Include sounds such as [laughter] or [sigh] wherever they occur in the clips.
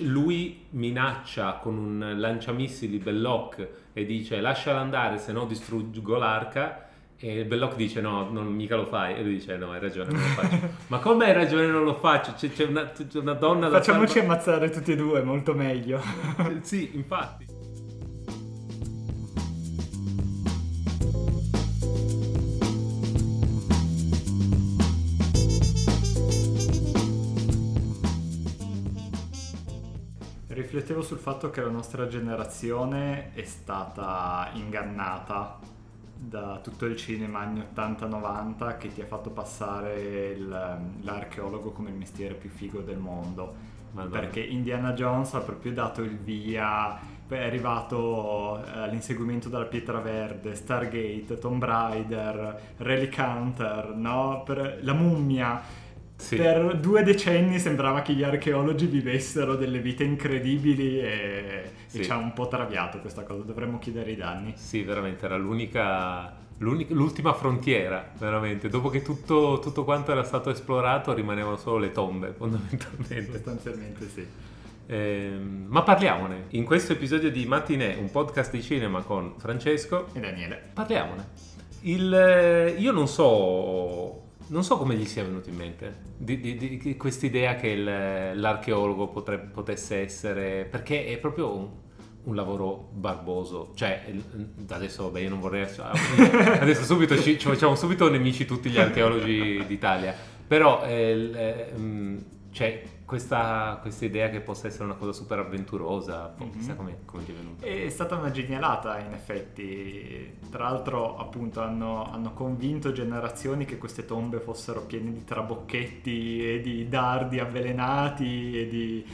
lui minaccia con un lanciamissili Belloc e dice lasciala andare se no distruggo l'arca. E Belloc dice no, non mica lo fai. E lui dice no hai ragione non lo faccio. [laughs] Ma come hai ragione non lo faccio? C'è, c'è una, c'è una donna da Facciamoci ammazzare tutti e due, molto meglio. sì infatti Riflettevo sul fatto che la nostra generazione è stata ingannata da tutto il cinema anni 80-90 che ti ha fatto passare il- l'archeologo come il mestiere più figo del mondo. Madonna. Perché Indiana Jones ha proprio dato il via, è arrivato eh, all'inseguimento della pietra verde, Stargate, Tomb Raider, Relic Hunter, no? La mummia. Sì. Per due decenni sembrava che gli archeologi vivessero delle vite incredibili e, Sì. e ci ha un po' traviato questa cosa, dovremmo chiedere i danni. Sì, veramente era l'unica, l'unica- l'ultima frontiera, veramente. Dopo che tutto, tutto quanto era stato esplorato rimanevano solo le tombe, [laughs] fondamentalmente. Sostanzialmente sì. Ehm, ma parliamone. In questo episodio di Matinè, un podcast di cinema con Francesco, E Daniele. parliamone. Il, eh, io non so, non so come gli sia venuto in mente di, di, di quest'idea che il- l'archeologo potrebbe, potesse essere, perché è proprio un, un lavoro barboso. Cioè, adesso, vabbè, io non vorrei... [laughs] Adesso subito ci, ci facciamo subito nemici tutti gli archeologi d'Italia. Però, eh, eh, mm, c'è questa, questa idea che possa essere una cosa super avventurosa. Mhm. Chissà come, come ti è venuta. È stata una genialata in effetti, tra l'altro appunto hanno, hanno convinto generazioni che queste tombe fossero piene di trabocchetti e di dardi avvelenati e di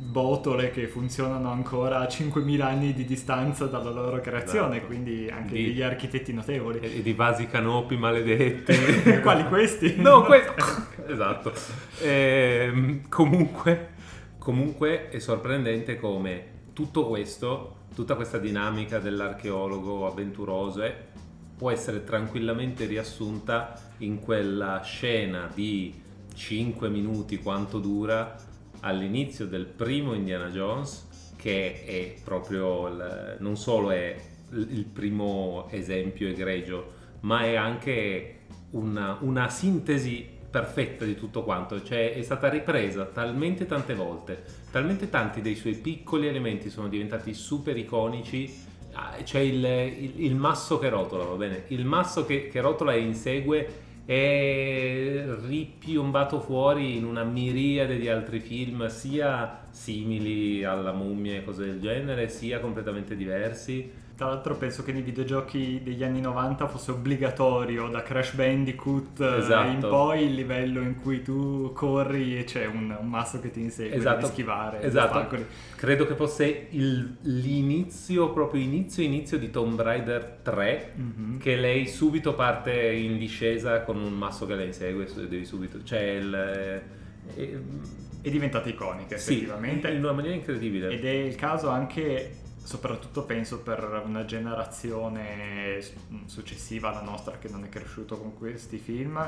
botole che funzionano ancora a 5.000 anni di distanza dalla loro creazione, Esatto. quindi anche Di- degli architetti notevoli. E, e di vasi canopi maledetti. [laughs] Quali questi? No, [laughs] questo. [laughs] esatto. Ehm, comunque, comunque è sorprendente come tutto questo, tutta questa dinamica dell'archeologo avventuroso eh, può essere tranquillamente riassunta in quella scena di 5 minuti quanto dura all'inizio del primo Indiana Jones che è proprio il- non solo è il primo esempio egregio ma è anche una, una sintesi perfetta di tutto quanto, cioè è stata ripresa talmente tante volte, talmente tanti dei suoi piccoli elementi sono diventati super iconici, Ah, c'è il, il- il masso che rotola, va bene? Il masso che, che rotola e insegue è ripiombato fuori in una miriade di altri film, sia simili alla mummia e cose del genere, sia completamente diversi. Tra l'altro penso che nei videogiochi degli anni 90 fosse obbligatorio da Crash Bandicoot eh, Esatto. in poi il livello in cui tu corri e c'è un, un masso che ti insegue, Esatto. devi schivare Esatto. Credo che fosse il- l'inizio, proprio inizio inizio di Tomb Raider 3, Mhm. che lei subito parte in discesa con un masso che la insegue, devi subito, cioè il... eh, È diventata iconica sì, effettivamente in una maniera incredibile. ed è il caso anche soprattutto penso per una generazione s- successiva alla nostra che non è cresciuto con questi film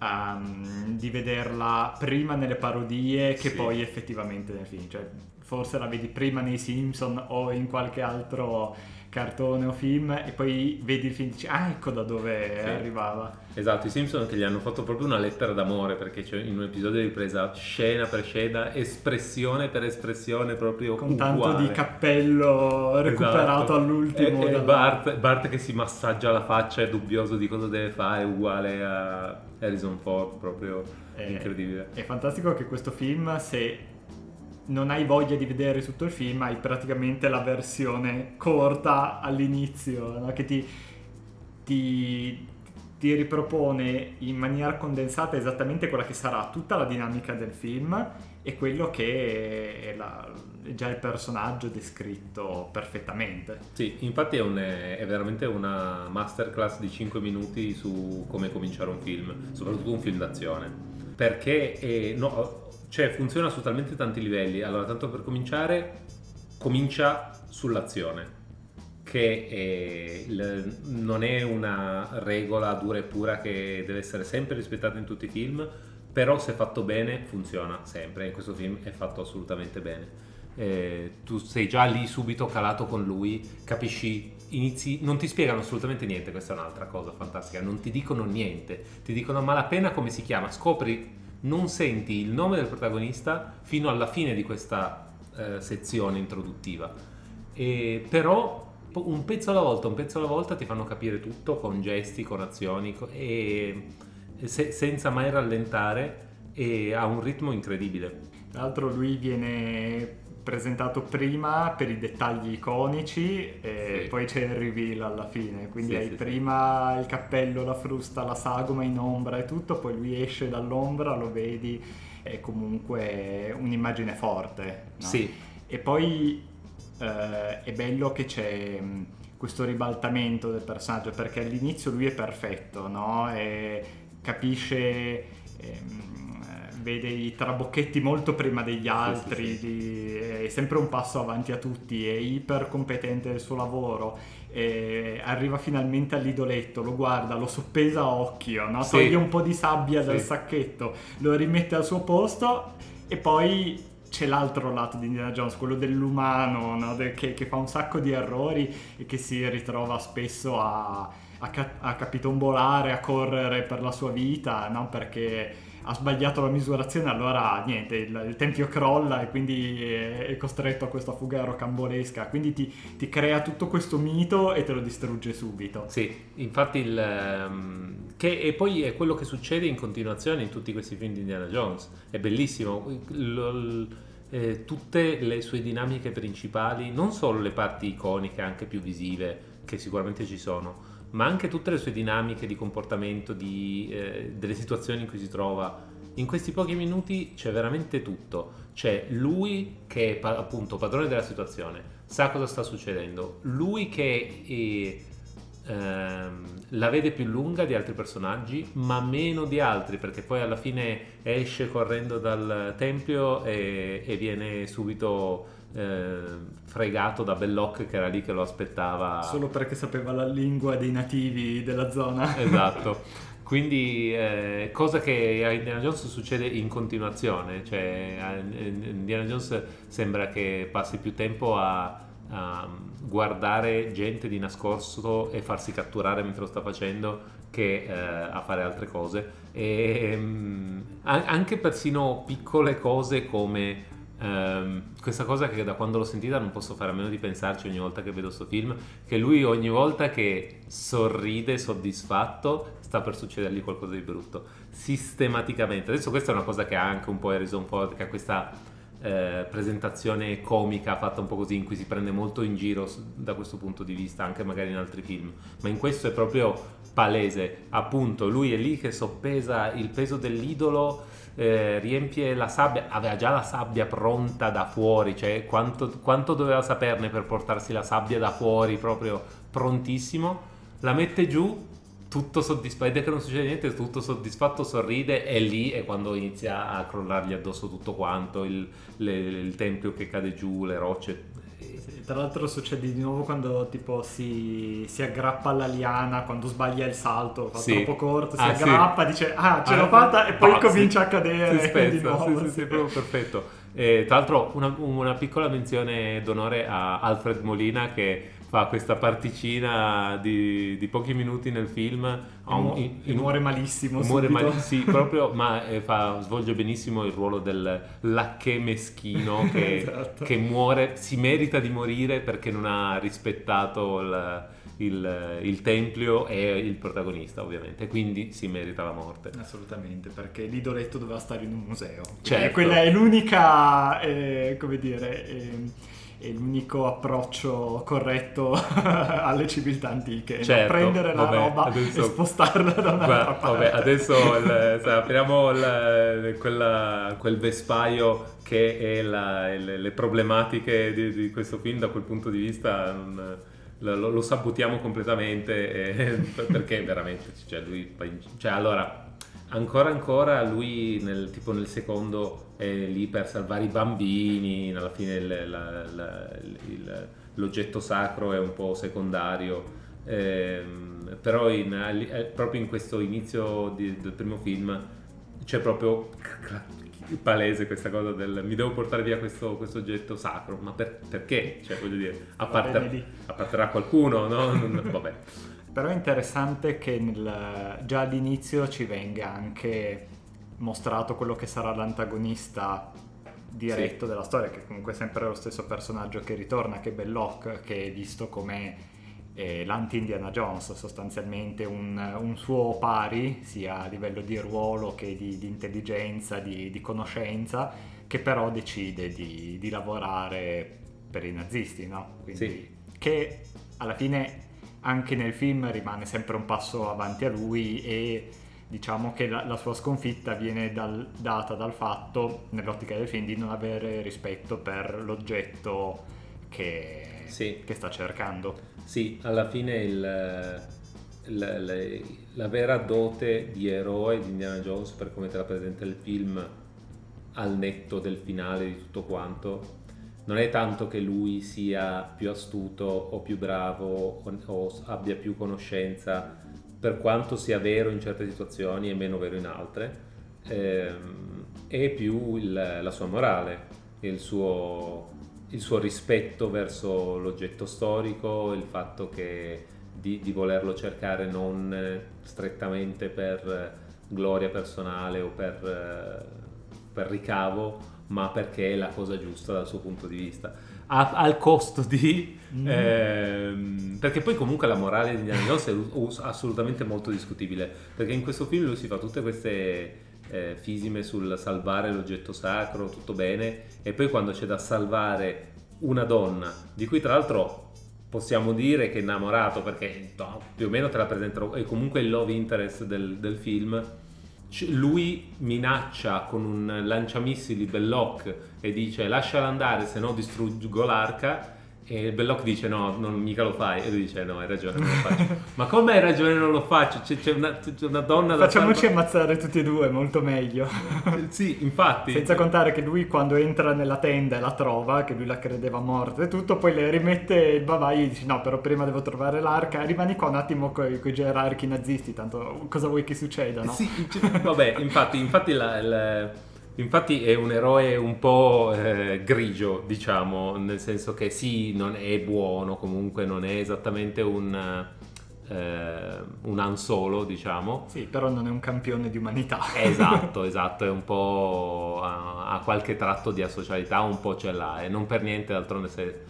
ehm, di vederla prima nelle parodie che Sì. poi effettivamente nel film cioè forse la vedi prima nei Simpson o in qualche altro cartone o film e poi vedi il film e dici ah ecco da dove Sì. arrivava Esatto, i Simpson che gli hanno fatto proprio una lettera d'amore perché c'è in un episodio è ripresa scena per scena, espressione per espressione proprio con tanto uguale. di cappello recuperato Esatto. all'ultimo E, e Bart, Bart che si massaggia la faccia è dubbioso di cosa deve fare, uguale a Harrison Ford, proprio Eh, incredibile. È fantastico che questo film, se non hai voglia di vedere tutto il film, hai praticamente la versione corta all'inizio, no? che ti, ti- ti ripropone in maniera condensata esattamente quella che sarà tutta la dinamica del film e quello che è, la- è già il personaggio descritto perfettamente. Sì, infatti è, un- è veramente una masterclass di 5 minuti su come cominciare un film, soprattutto un film d'azione. Perché è- no, cioè, funziona su talmente tanti livelli. Allora, tanto per cominciare, comincia sull'azione, che è non è una regola dura e pura che deve essere sempre rispettata in tutti i film, però se fatto bene funziona sempre. In questo film è fatto assolutamente bene. eh, tu sei già lì subito calato con lui, capisci inizi, non ti spiegano assolutamente niente, questa è un'altra cosa fantastica, non ti dicono niente, ti dicono a malapena come si chiama, scopri, non senti il nome del protagonista fino alla fine di questa eh, sezione introduttiva, e, però un pezzo alla volta, un pezzo alla volta ti fanno capire tutto con gesti, con azioni e, se, senza mai rallentare e ha un ritmo incredibile. Tra l'altro lui viene presentato prima per i dettagli iconici e sì. poi c'è il reveal alla fine, quindi sì, hai sì, prima il cappello, la frusta, la sagoma in ombra e tutto, poi lui esce dall'ombra, lo vedi, è comunque un'immagine forte. No? Sì. E poi eh, è bello che c'è mh, questo ribaltamento del personaggio perché all'inizio lui è perfetto, no? E capisce... Ehm, vede i trabocchetti molto prima degli altri, sì, sì, di, è sempre un passo avanti a tutti, è iper competente nel suo lavoro, arriva finalmente all'idoletto, lo guarda, lo soppesa a occhio, no? toglie un po' di sabbia dal sacchetto, lo rimette al suo posto e poi c'è l'altro lato di Indiana Jones, quello dell'umano, no? De, che, che, fa un sacco di errori e che si ritrova spesso a, a, a capitombolare, a correre per la sua vita, no? perché ha sbagliato la misurazione, allora niente, il, il tempio crolla e quindi è, è, costretto a questa fuga rocambolesca. Quindi ti, ti, crea tutto questo mito e te lo distrugge subito. Sì, infatti il... Um, che, e poi è quello che succede in continuazione in tutti questi film di Indiana Jones. È bellissimo. L, l, eh, tutte le sue dinamiche principali, non solo le parti iconiche, anche più visive, che sicuramente ci sono, ma anche tutte le sue dinamiche di comportamento, di, eh, delle situazioni in cui si trova. In questi pochi minuti c'è veramente tutto. C'è lui che è appunto padrone della situazione, sa cosa sta succedendo, lui che è, ehm, la vede più lunga di altri personaggi, ma meno di altri, perché poi alla fine esce correndo dal tempio e, e viene subito eh, fregato da Belloc che era lì che lo aspettava. Solo perché sapeva la lingua dei nativi della zona. [laughs] [laughs] Esatto. Quindi, eh, cosa che a Indiana Jones succede in continuazione, cioè a Indiana Jones sembra che passi più tempo a, a guardare gente di nascosto e farsi catturare mentre lo sta facendo che eh, a fare altre cose. E, um, anche persino piccole cose come Um, questa cosa che da quando l'ho sentita non posso fare a meno di pensarci ogni volta che vedo questo film, che lui ogni volta che sorride soddisfatto sta per succedergli qualcosa di brutto, sistematicamente. Adesso questa è una cosa che ha anche un po' Harrison Ford, che ha questa eh, presentazione comica fatta un po' così, in cui si prende molto in giro da questo punto di vista, anche magari in altri film, ma in questo è proprio palese, appunto, lui è lì che soppesa il peso dell'idolo eh, riempie la sabbia, aveva già la sabbia pronta da fuori, cioè quanto, quanto doveva saperne per portarsi la sabbia da fuori, proprio prontissimo, la mette giù, tutto soddisfatto, vede che non succede niente, tutto soddisfatto, sorride e lì è quando inizia a crollargli addosso tutto quanto, il, le, il tempio che cade giù, le rocce, tra l'altro succede di nuovo quando tipo si, si, aggrappa alla liana, quando sbaglia il salto, fa sì. troppo corto, si ah, aggrappa, sì. dice ah ce l'ho ah, fatta e poi comincia sì. a cadere. Si spezza, di nuovo, sì, sì, sì, proprio perfetto. E, tra l'altro una, una, piccola menzione d'onore a Alfred Molina che fa questa particina di, di pochi minuti nel film. Un, in, in, muore malissimo. Muore malissimo, sì, [laughs] proprio, ma eh, fa, svolge benissimo il ruolo del lacché meschino [laughs] che, esatto. che, muore, si merita di morire perché non ha rispettato il, il, il, tempio e il protagonista ovviamente quindi si merita la morte assolutamente perché l'idoletto doveva stare in un museo certo. Eh, quella è l'unica eh, come dire eh, è l'unico approccio corretto [laughs] alle civiltà antiche, certo, prendere vabbè, la roba adesso, e spostarla da un'altra guarda, parte. Vabbè, adesso il, se apriamo il, quella, quel vespaio che è la, le, le, problematiche di, di, questo film da quel punto di vista non, lo, lo, sabutiamo completamente [laughs] eh, perché veramente cioè lui cioè allora ancora ancora lui nel, tipo nel secondo lì per salvare i bambini, alla fine il, la, la, il, l'oggetto sacro è un po' secondario, eh, però in, eh, proprio in questo inizio di, del primo film c'è proprio [laughs] palese questa cosa del mi devo portare via questo, questo oggetto sacro, ma per, perché? Cioè, voglio dire, apparter- apparterrà a qualcuno, no? [laughs] Vabbè. Però è interessante che nel, già all'inizio ci venga anche mostrato quello che sarà l'antagonista diretto sì. della storia, che comunque è sempre lo stesso personaggio che ritorna, che è Belloc, che è visto come eh, l'anti-Indiana Jones, sostanzialmente un, un, suo pari, sia a livello di ruolo che di, di intelligenza, di, di, conoscenza, che però decide di, di, lavorare per i nazisti, no? Quindi, sì. Che alla fine anche nel film rimane sempre un passo avanti a lui e diciamo che la, la sua sconfitta viene dal, data dal fatto, nell'ottica del film, di non avere rispetto per l'oggetto che, sì. che sta cercando. Sì, alla fine il, la, la, la, vera dote di eroe di Indiana Jones, per come te la presenta il film, al netto del finale di tutto quanto, non è tanto che lui sia più astuto o più bravo o, o abbia più conoscenza, per quanto sia vero in certe situazioni e meno vero in altre, ehm, è più il, la sua morale, il suo il suo rispetto verso l'oggetto storico, il fatto che di, di volerlo cercare non strettamente per gloria personale o per, per, ricavo, ma perché è la cosa giusta dal suo punto di vista. A, al costo di... Mm. Ehm, perché poi comunque la morale di Indiana Jones è assolutamente molto discutibile, perché in questo film lui si fa tutte queste eh, fisime sul salvare l'oggetto sacro, tutto bene, e poi quando c'è da salvare una donna, di cui tra l'altro possiamo dire che è innamorato perché no, più o meno te la presentano, è comunque il love interest del, del film, lui minaccia con un lanciamissili Belloc e dice lasciala andare se no distruggo l'arca e Belloc dice no, non mica lo fai. E lui dice no, hai ragione, non lo faccio. [laughs] Ma come hai ragione, non lo faccio? C'è, c'è, una, c'è una, donna da Facciamoci salva... ammazzare tutti e due, molto meglio. sì, infatti. Senza contare che lui quando entra nella tenda e la trova, che lui la credeva morta e tutto, poi le rimette il bavaglio e dice no, però prima devo trovare l'arca. Rimani qua un attimo con i gerarchi nazisti, tanto cosa vuoi che succeda, no? Sì, vabbè, infatti, infatti la, la Infatti è un eroe un po' eh, grigio, diciamo, nel senso che sì, non è buono, comunque non è esattamente un, eh, un Han Solo, diciamo. Sì, però non è un campione di umanità. [laughs] Esatto, [laughs] esatto, è un po'... ha, ha qualche tratto di asocialità, un po' ce l'ha e non per niente d'altronde se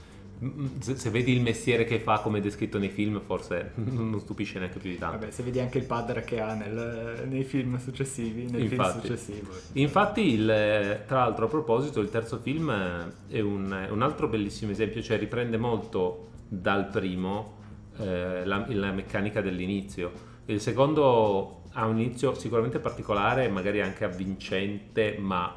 se, se, vedi il mestiere che fa come descritto nei film, forse [laughs] non stupisce neanche più di tanto. Vabbè, se vedi anche il padre che ha nel, nei film successivi, nel infatti, film successivo. Infatti, il, tra l'altro, a proposito, il terzo film è un, un altro bellissimo esempio, cioè riprende molto dal primo eh, la, la meccanica dell'inizio. Il secondo ha un inizio sicuramente particolare, magari anche avvincente, ma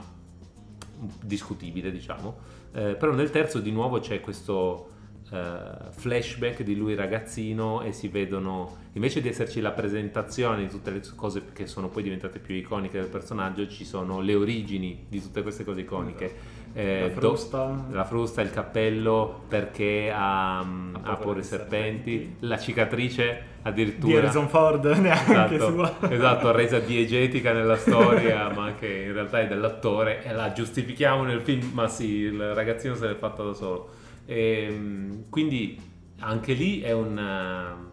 discutibile, diciamo eh, però nel terzo di nuovo c'è questo uh, flashback di lui ragazzino e si vedono, invece di esserci la presentazione di tutte le cose che sono poi diventate più iconiche del personaggio, ci sono le origini di tutte queste cose iconiche. Esatto. Eh, la, frusta. Do, la frusta, il cappello perché ha, ha paura i serpenti, serpenti, la cicatrice addirittura. Di Harrison Ford [laughs] neanche esatto, sua. esatto, resa diegetica nella storia [laughs] ma che in realtà è dell'attore e la giustifichiamo nel film ma sì, il ragazzino se l'è fatto da solo. E, ehm, quindi anche lì è un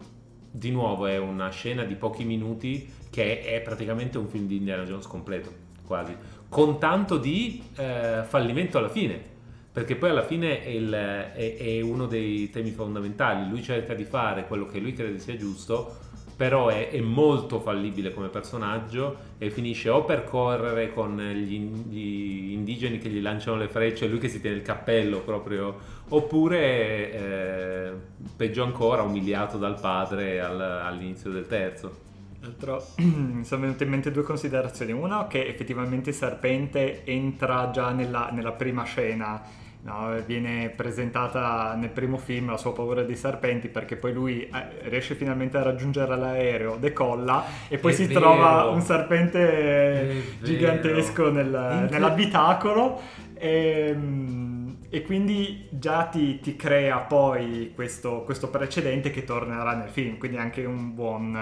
di nuovo è una scena di pochi minuti che è praticamente un film di Indiana Jones completo quasi. Con tanto di eh, fallimento alla fine, perché poi alla fine è, il, è, è, uno dei temi fondamentali, lui cerca di fare quello che lui crede sia giusto, però è, è molto fallibile come personaggio e finisce o per correre con gli, gli, indigeni che gli lanciano le frecce, lui che si tiene il cappello proprio, oppure eh, peggio ancora umiliato dal padre al, all'inizio del terzo. Altro, [clears throat] mi sono venute in mente due considerazioni. Una, che effettivamente il serpente entra già nella, nella prima scena, no? viene presentata nel primo film la sua paura dei serpenti perché poi lui eh, riesce finalmente a raggiungere l'aereo, decolla e poi È si vero. trova un serpente gigantesco nel, nell'abitacolo. E, ehm, e quindi già ti, ti crea poi questo, questo, precedente che tornerà nel film, quindi anche un buon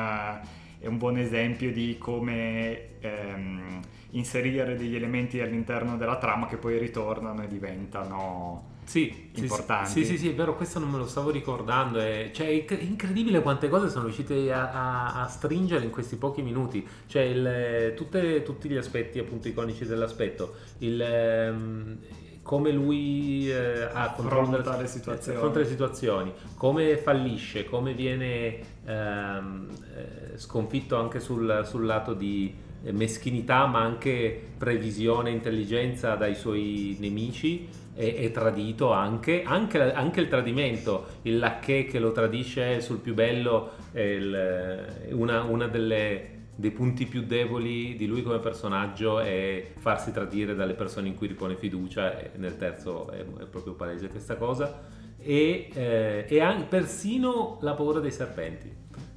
è un buon esempio di come ehm, inserire degli elementi all'interno della trama che poi ritornano e diventano sì, importanti. Sì, sì, sì, è vero, questo non me lo stavo ricordando. È, cioè, è incredibile quante cose sono riuscite a, a, a stringere in questi pochi minuti. Cioè, il, tutte, tutti gli aspetti appunto iconici dell'aspetto. Il, ehm, come lui eh, affronta le situazioni. affronta le situazioni, come fallisce, come viene ehm, eh, sconfitto anche sul, sul lato di meschinità, ma anche previsione e intelligenza dai suoi nemici è, è tradito anche, anche, anche, il tradimento, il lacché che lo tradisce sul più bello è il, una, una delle dei punti più deboli di lui come personaggio è farsi tradire dalle persone in cui ripone fiducia e nel terzo è, è proprio palese questa cosa. E, eh, e persino la paura dei serpenti.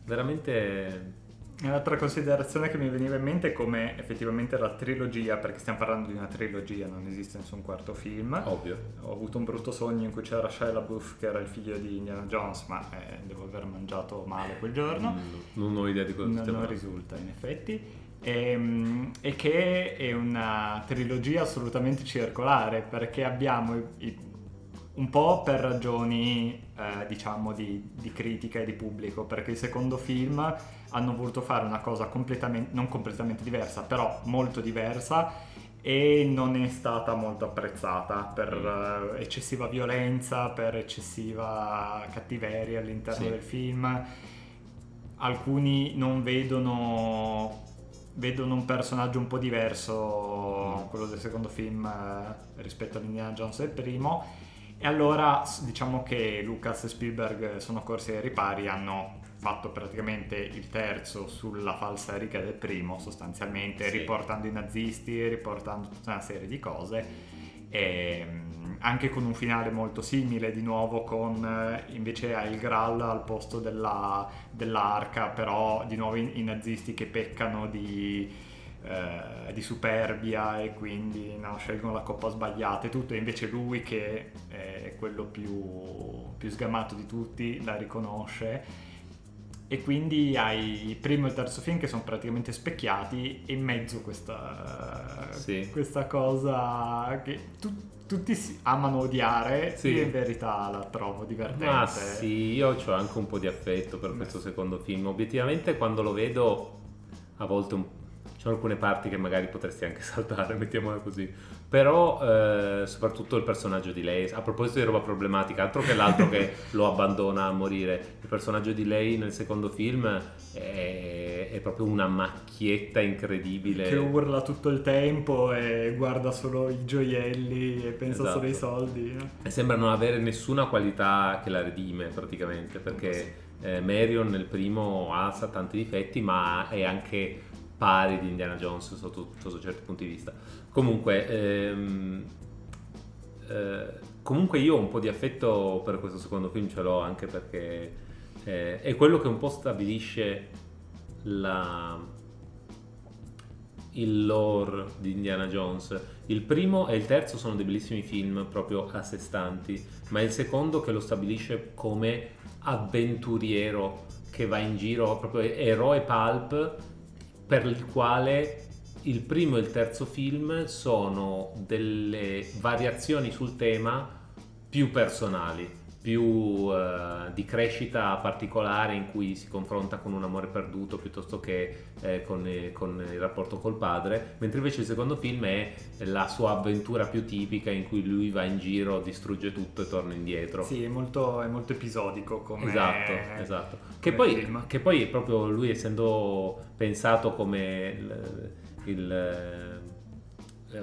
Veramente Un'altra considerazione che mi veniva in mente è come effettivamente la trilogia, perché stiamo parlando di una trilogia, non esiste nessun quarto film. Ovvio. Ho avuto un brutto sogno in cui c'era Shia LaBeouf che era il figlio di Indiana Jones, ma eh, devo aver mangiato male quel giorno. Mm, non ho idea di cosa Non, non risulta in effetti. E, ehm, e, che è una trilogia assolutamente circolare perché abbiamo i, i, un po' per ragioni eh, diciamo di, di critica e di pubblico perché il secondo film hanno voluto fare una cosa completamente, non completamente diversa, però molto diversa e non è stata molto apprezzata per uh, eccessiva violenza, per eccessiva cattiveria all'interno sì. del film. Alcuni non vedono vedono un personaggio un po' diverso, mm. quello del secondo film eh, rispetto all'Indiana Jones del primo. E allora diciamo che Lucas e Spielberg sono corsi ai ripari, hanno fatto praticamente il terzo sulla falsa riga del primo sostanzialmente, sì. riportando i nazisti, riportando tutta una serie di cose e anche con un finale molto simile di nuovo con eh, invece il Graal al posto della, dell'arca però di nuovo i, i nazisti che peccano di, eh, di superbia e quindi no, scelgono la coppa sbagliata e tutto e invece lui che è quello più, più sgamato di tutti la riconosce e quindi hai il primo e il terzo film che sono praticamente specchiati e in mezzo questa, sì. questa cosa che tu, tutti amano odiare sì. io in verità la trovo divertente ma sì io ho anche un po' di affetto per questo secondo film obiettivamente quando lo vedo a volte un sono alcune parti che magari potresti anche [laughs] saltare, mettiamola così. Però eh, soprattutto il personaggio di lei, a proposito di roba problematica, altro che l'altro che [laughs] lo abbandona a morire, il personaggio di lei nel secondo film è, è proprio una macchietta incredibile. Che urla tutto il tempo e guarda solo i gioielli e pensa esatto. solo ai soldi. E sembra non avere nessuna qualità che la redime praticamente, perché... Eh, Marion nel primo ha tanti difetti, ma è anche pari di Indiana Jones sotto, sotto certi punti di vista. Comunque, ehm, eh, comunque io un po' di affetto per questo secondo film, ce l'ho anche perché eh, è quello che un po' stabilisce la, il lore di Indiana Jones. Il primo e il terzo sono dei bellissimi film proprio a sé stanti, ma è il secondo che lo stabilisce come avventuriero che va in giro, proprio eroe pulp per il quale il primo e il terzo film sono delle variazioni sul tema più personali più eh, di crescita particolare in cui si confronta con un amore perduto piuttosto che eh, con, eh, con, il rapporto col padre, mentre invece il secondo film è la sua avventura più tipica in cui lui va in giro, distrugge tutto e torna indietro. Sì, è molto, è molto episodico come Esatto, esatto. Che, poi, che, poi, proprio lui essendo pensato come il, il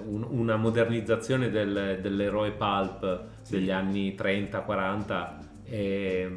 un, una modernizzazione del, dell'eroe pulp degli anni 30-40 e,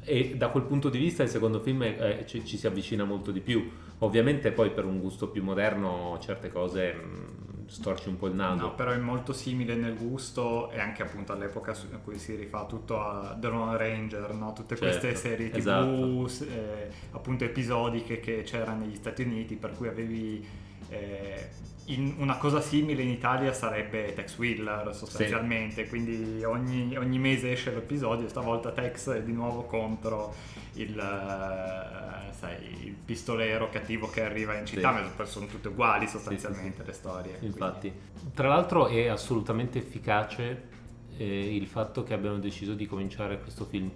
e, da quel punto di vista il secondo film eh, ci, ci, si avvicina molto di più. Ovviamente poi per un gusto più moderno certe cose mh, mm, storci un po' il naso. No, però è molto simile nel gusto e anche appunto all'epoca a cui si rifà tutto a The Lone Ranger, no? tutte certo, queste serie tv esatto. eh, appunto episodiche che c'erano negli Stati Uniti per cui avevi eh, in una cosa simile in Italia sarebbe Tex Wheeler sostanzialmente, sì. quindi ogni, ogni, mese esce l'episodio, stavolta Tex è di nuovo contro il, uh, sai, il pistolero cattivo che arriva in città, sì. ma sono tutte uguali sostanzialmente sì, le storie. Infatti, quindi. tra l'altro è assolutamente efficace eh, il fatto che abbiano deciso di cominciare questo film,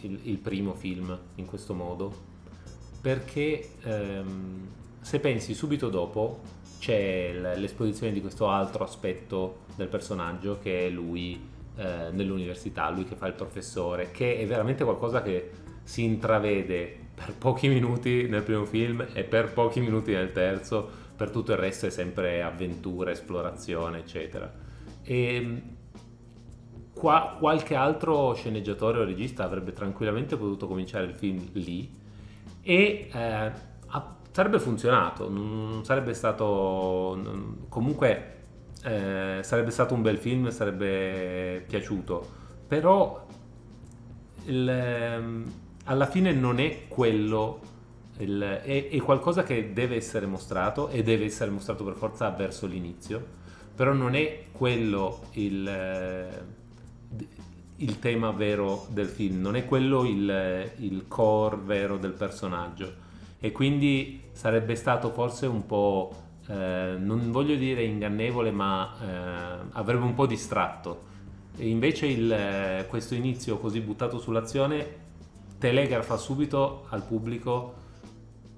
il, il primo film, in questo modo, perché ehm, se pensi subito dopo c'è l'esposizione di questo altro aspetto del personaggio che è lui eh, nell'università, lui che fa il professore, che è veramente qualcosa che si intravede per pochi minuti nel primo film e per pochi minuti nel terzo, per tutto il resto è sempre avventura, esplorazione, eccetera. E qua, qualche altro sceneggiatore o regista avrebbe tranquillamente potuto cominciare il film lì e eh, sarebbe funzionato, non sarebbe stato comunque eh, sarebbe stato un bel film, sarebbe piaciuto, però il, ehm, alla fine non è quello, il, è, è, qualcosa che deve essere mostrato e deve essere mostrato per forza verso l'inizio, però non è quello il, eh, il tema vero del film, non è quello il, il core vero del personaggio e quindi sarebbe stato forse un po', eh, non voglio dire ingannevole, ma eh, avrebbe un po' distratto. E invece il, eh, questo inizio così buttato sull'azione telegrafa subito al pubblico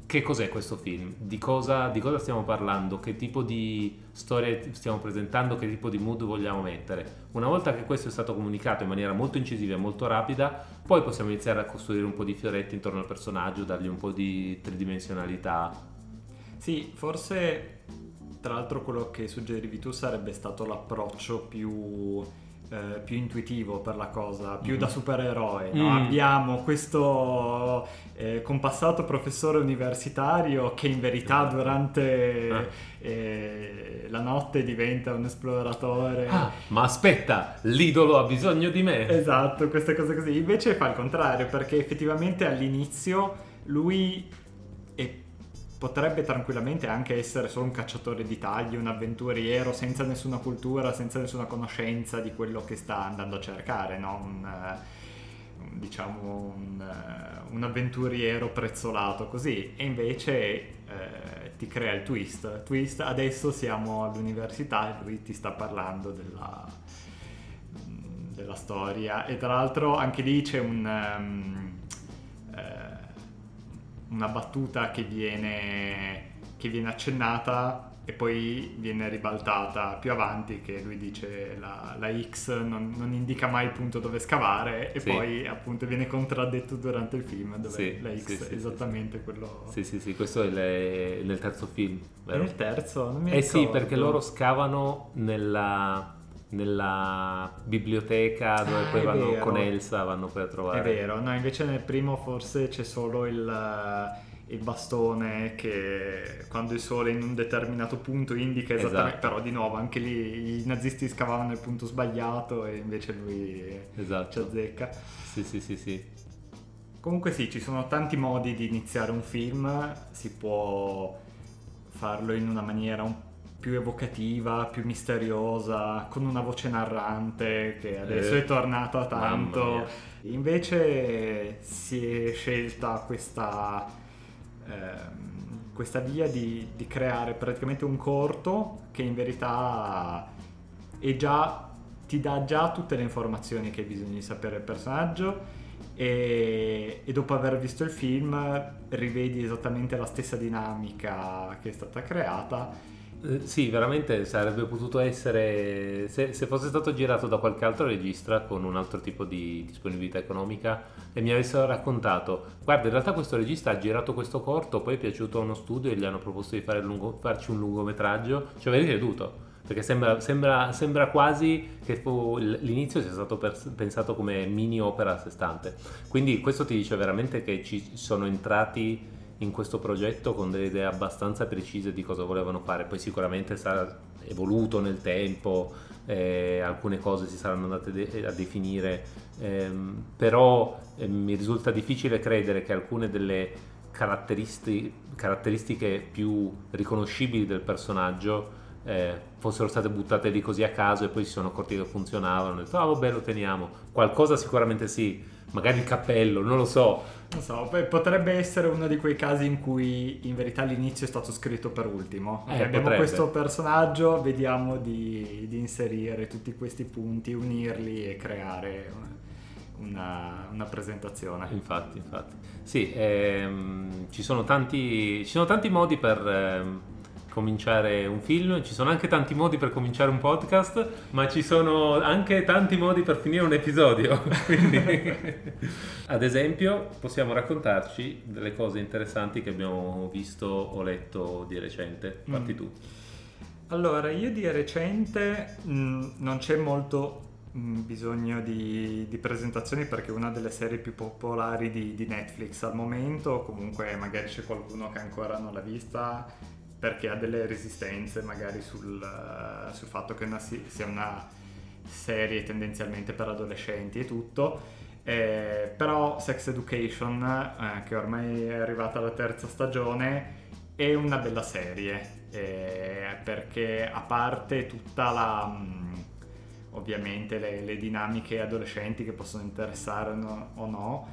che cos'è questo film, di cosa, di cosa, stiamo parlando, che tipo di storia stiamo presentando, che tipo di mood vogliamo mettere. Una volta che questo è stato comunicato in maniera molto incisiva e molto rapida, poi possiamo iniziare a costruire un po' di fioretti intorno al personaggio, dargli un po' di tridimensionalità. Sì, forse tra l'altro quello che suggerivi tu sarebbe stato l'approccio più eh, più intuitivo per la cosa, più mm. da supereroe. No? Mm. Abbiamo questo eh, compassato professore universitario che in verità durante ah. eh, la notte diventa un esploratore. Ah, ma aspetta, l'idolo ha bisogno di me. Esatto, queste cose così. Invece fa il contrario perché effettivamente all'inizio lui potrebbe tranquillamente anche essere solo un cacciatore di tagli, un avventuriero senza nessuna cultura, senza nessuna conoscenza di quello che sta andando a cercare, no? un, un, diciamo un, un, avventuriero prezzolato così. E invece eh, ti crea il twist. Twist, adesso siamo all'università e lui ti sta parlando della, della storia. E tra l'altro anche lì c'è un... Um, eh, una battuta che viene, che viene accennata e poi viene ribaltata più avanti che lui dice la, la X non, non, indica mai il punto dove scavare e sì. poi appunto viene contraddetto durante il film dove sì, la X sì, è esattamente quello... Sì, sì, sì, questo è le, nel terzo film. Vero? È nel terzo? Non mi eh ricordo. sì, perché loro scavano nella nella biblioteca dove ah, poi vanno vero. con Elsa vanno poi a trovare. È vero, no, invece nel primo forse c'è solo il, il bastone che quando il sole in un determinato punto indica esattamente, esatto. però di nuovo anche lì i nazisti scavavano il punto sbagliato e invece lui esatto. ci azzecca. Sì, sì, sì, sì. Comunque sì, ci sono tanti modi di iniziare un film, si può farlo in una maniera un po' più evocativa, più misteriosa, con una voce narrante che adesso eh, è tornata tanto. Invece si è scelta questa, eh, questa via di, di, creare praticamente un corto che in verità è già, ti dà già tutte le informazioni che hai bisogno di sapere del personaggio. E, e dopo aver visto il film rivedi esattamente la stessa dinamica che è stata creata eh, sì, veramente sarebbe potuto essere, se, se, fosse stato girato da qualche altro regista con un altro tipo di disponibilità economica e mi avessero raccontato, guarda in realtà questo regista ha girato questo corto, poi è piaciuto a uno studio e gli hanno proposto di lungo, farci un lungometraggio, ci avrei creduto, perché sembra, sembra, sembra quasi che fu, l'inizio sia stato per, pensato come mini opera a sé stante. Quindi questo ti dice veramente che ci sono entrati in questo progetto con delle idee abbastanza precise di cosa volevano fare, poi sicuramente sarà evoluto nel tempo, eh, alcune cose si saranno andate de- a definire, ehm, però eh, mi risulta difficile credere che alcune delle caratteristi- caratteristiche più riconoscibili del personaggio eh, fossero state buttate lì così a caso e poi si sono accorti che funzionavano. Hanno detto, ah vabbè lo teniamo. Qualcosa sicuramente sì, magari il cappello, non lo so. Non so, potrebbe essere uno di quei casi in cui in verità l'inizio è stato scritto per ultimo. Eh, abbiamo potrebbe. questo personaggio, vediamo di, di inserire tutti questi punti, unirli e creare una, una presentazione. Infatti, infatti. Sì, ehm, ci, sono tanti, ci sono tanti modi per ehm, cominciare un film, ci sono anche tanti modi per cominciare un podcast, ma ci sono anche tanti modi per finire un episodio. [laughs] Quindi, ad esempio, possiamo raccontarci delle cose interessanti che abbiamo visto o letto di recente. Parti Mm. tu. Allora, io di recente mh, non c'è molto mh, bisogno di, di presentazioni perché è una delle serie più popolari di, di Netflix al momento, comunque magari c'è qualcuno che ancora non l'ha vista perché ha delle resistenze magari sul, eh, sul fatto che una si- sia una serie tendenzialmente per adolescenti e tutto. Eh, però Sex Education, eh, che ormai è arrivata alla terza stagione, è una bella serie eh, perché a parte tutta la mh, ovviamente le, le dinamiche adolescenti che possono interessare no, o no,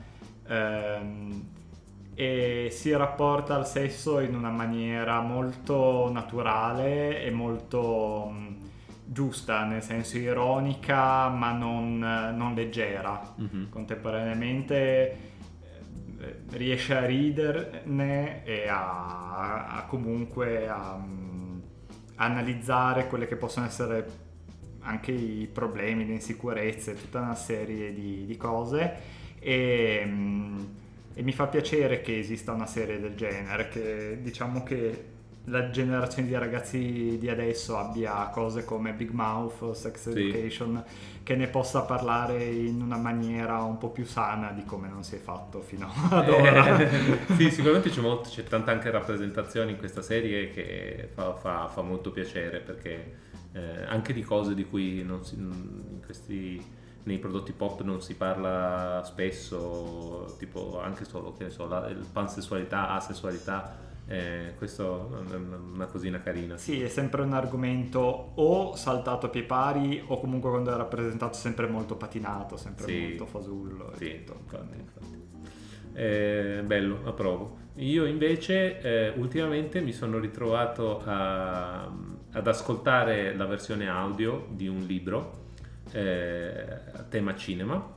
ehm, e si rapporta al sesso in una maniera molto naturale e molto mh, giusta, nel senso ironica ma non, non leggera Mhm. contemporaneamente eh, riesce a riderne e a, a comunque a, mm, analizzare quelle che possono essere anche i problemi, le insicurezze, tutta una serie di, di cose e, mm, e mi fa piacere che esista una serie del genere, che diciamo che la generazione di ragazzi di adesso abbia cose come Big Mouth o Sex Sì. Education che ne possa parlare in una maniera un po' più sana di come non si è fatto fino [laughs] ad ora. Eh, sì, sicuramente c'è, molto, c'è tanta anche rappresentazione in questa serie che fa, fa- fa molto piacere perché eh, anche di cose di cui non si- in questi, nei prodotti pop non si parla spesso, tipo anche solo che ne so, la, pansessualità, asessualità, eh, questo è una- cosina carina. Sì, è sempre un argomento o saltato a pie pari o comunque quando è rappresentato sempre molto patinato, sempre Sì. molto fasullo. Sì, infatti, infatti. Eh, bello, approvo. Io invece eh, ultimamente mi sono ritrovato a- ad ascoltare la versione audio di un libro eh, a tema cinema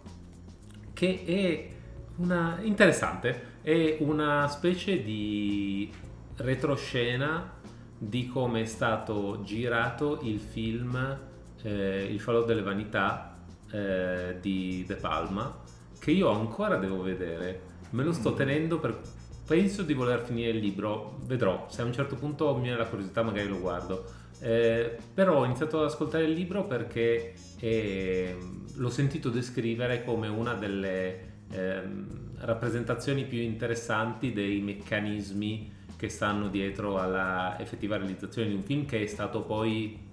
che è una interessante, è una specie di retroscena di come è stato girato il film eh, Il falò delle vanità eh, di De Palma che io ancora devo vedere. Me lo sto Mm. tenendo per penso di voler finire il libro vedrò. Se a un certo punto mi viene la curiosità magari lo guardo. Eh, però ho iniziato ad ascoltare il libro perché eh, l'ho sentito descrivere come una delle ehm, rappresentazioni più interessanti dei meccanismi che stanno dietro alla effettiva realizzazione di un film che è stato poi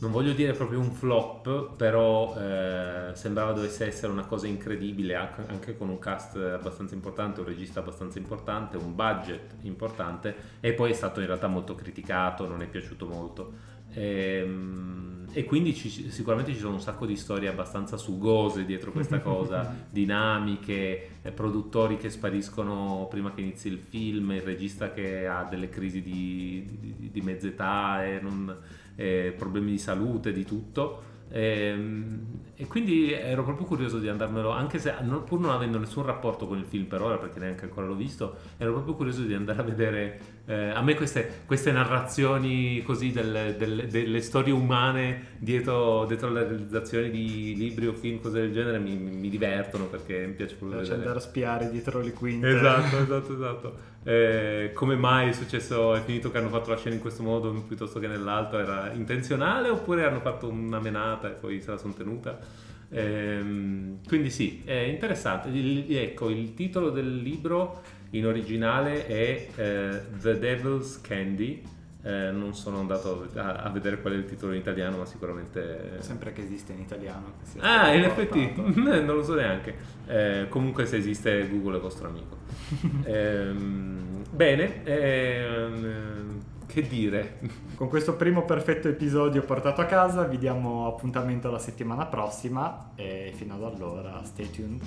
non voglio dire proprio un flop, però eh, sembrava dovesse essere una cosa incredibile, anche con un cast abbastanza importante, un regista abbastanza importante, un budget importante, e poi è stato in realtà molto criticato, non è piaciuto molto. Ehm, E, quindi ci- sicuramente ci sono un sacco di storie abbastanza sugose dietro questa [laughs] cosa, dinamiche, eh, produttori che spariscono prima che inizi il film, il regista che ha delle crisi di, di, di mezza età e non- eh, problemi di salute, di tutto. Ehm, E, quindi ero proprio curioso di andarmelo, anche se non- pur non avendo nessun rapporto con il film per ora, perché neanche ancora l'ho visto, ero proprio curioso di andare a vedere. Eh, a me queste, queste narrazioni così delle, delle- delle storie umane dietro, dietro le realizzazioni di libri o film, cose del genere, mi, mi divertono perché mi piace proprio Piace vedere. andare a spiare dietro le quinte. Esatto, [laughs] esatto, esatto. Eh, come mai è successo, è finito che hanno fatto la scena in questo modo piuttosto che nell'altro? Era intenzionale oppure hanno fatto una menata e poi se la sono tenuta? Ehm, quindi sì, è interessante. Il- ecco, il titolo del libro in originale è eh, The Devil's Candy, eh, Eh, non sono andato a, a, vedere qual è il titolo in italiano, ma sicuramente. Sempre che esiste in italiano. Ah, in effetti, [laughs] non lo so neanche. Eh, comunque, se esiste, Google è vostro amico. [laughs] eh, bene, ehm, che dire? Con questo primo perfetto episodio portato a casa, vi diamo appuntamento la settimana prossima. E fino ad allora, stay tuned.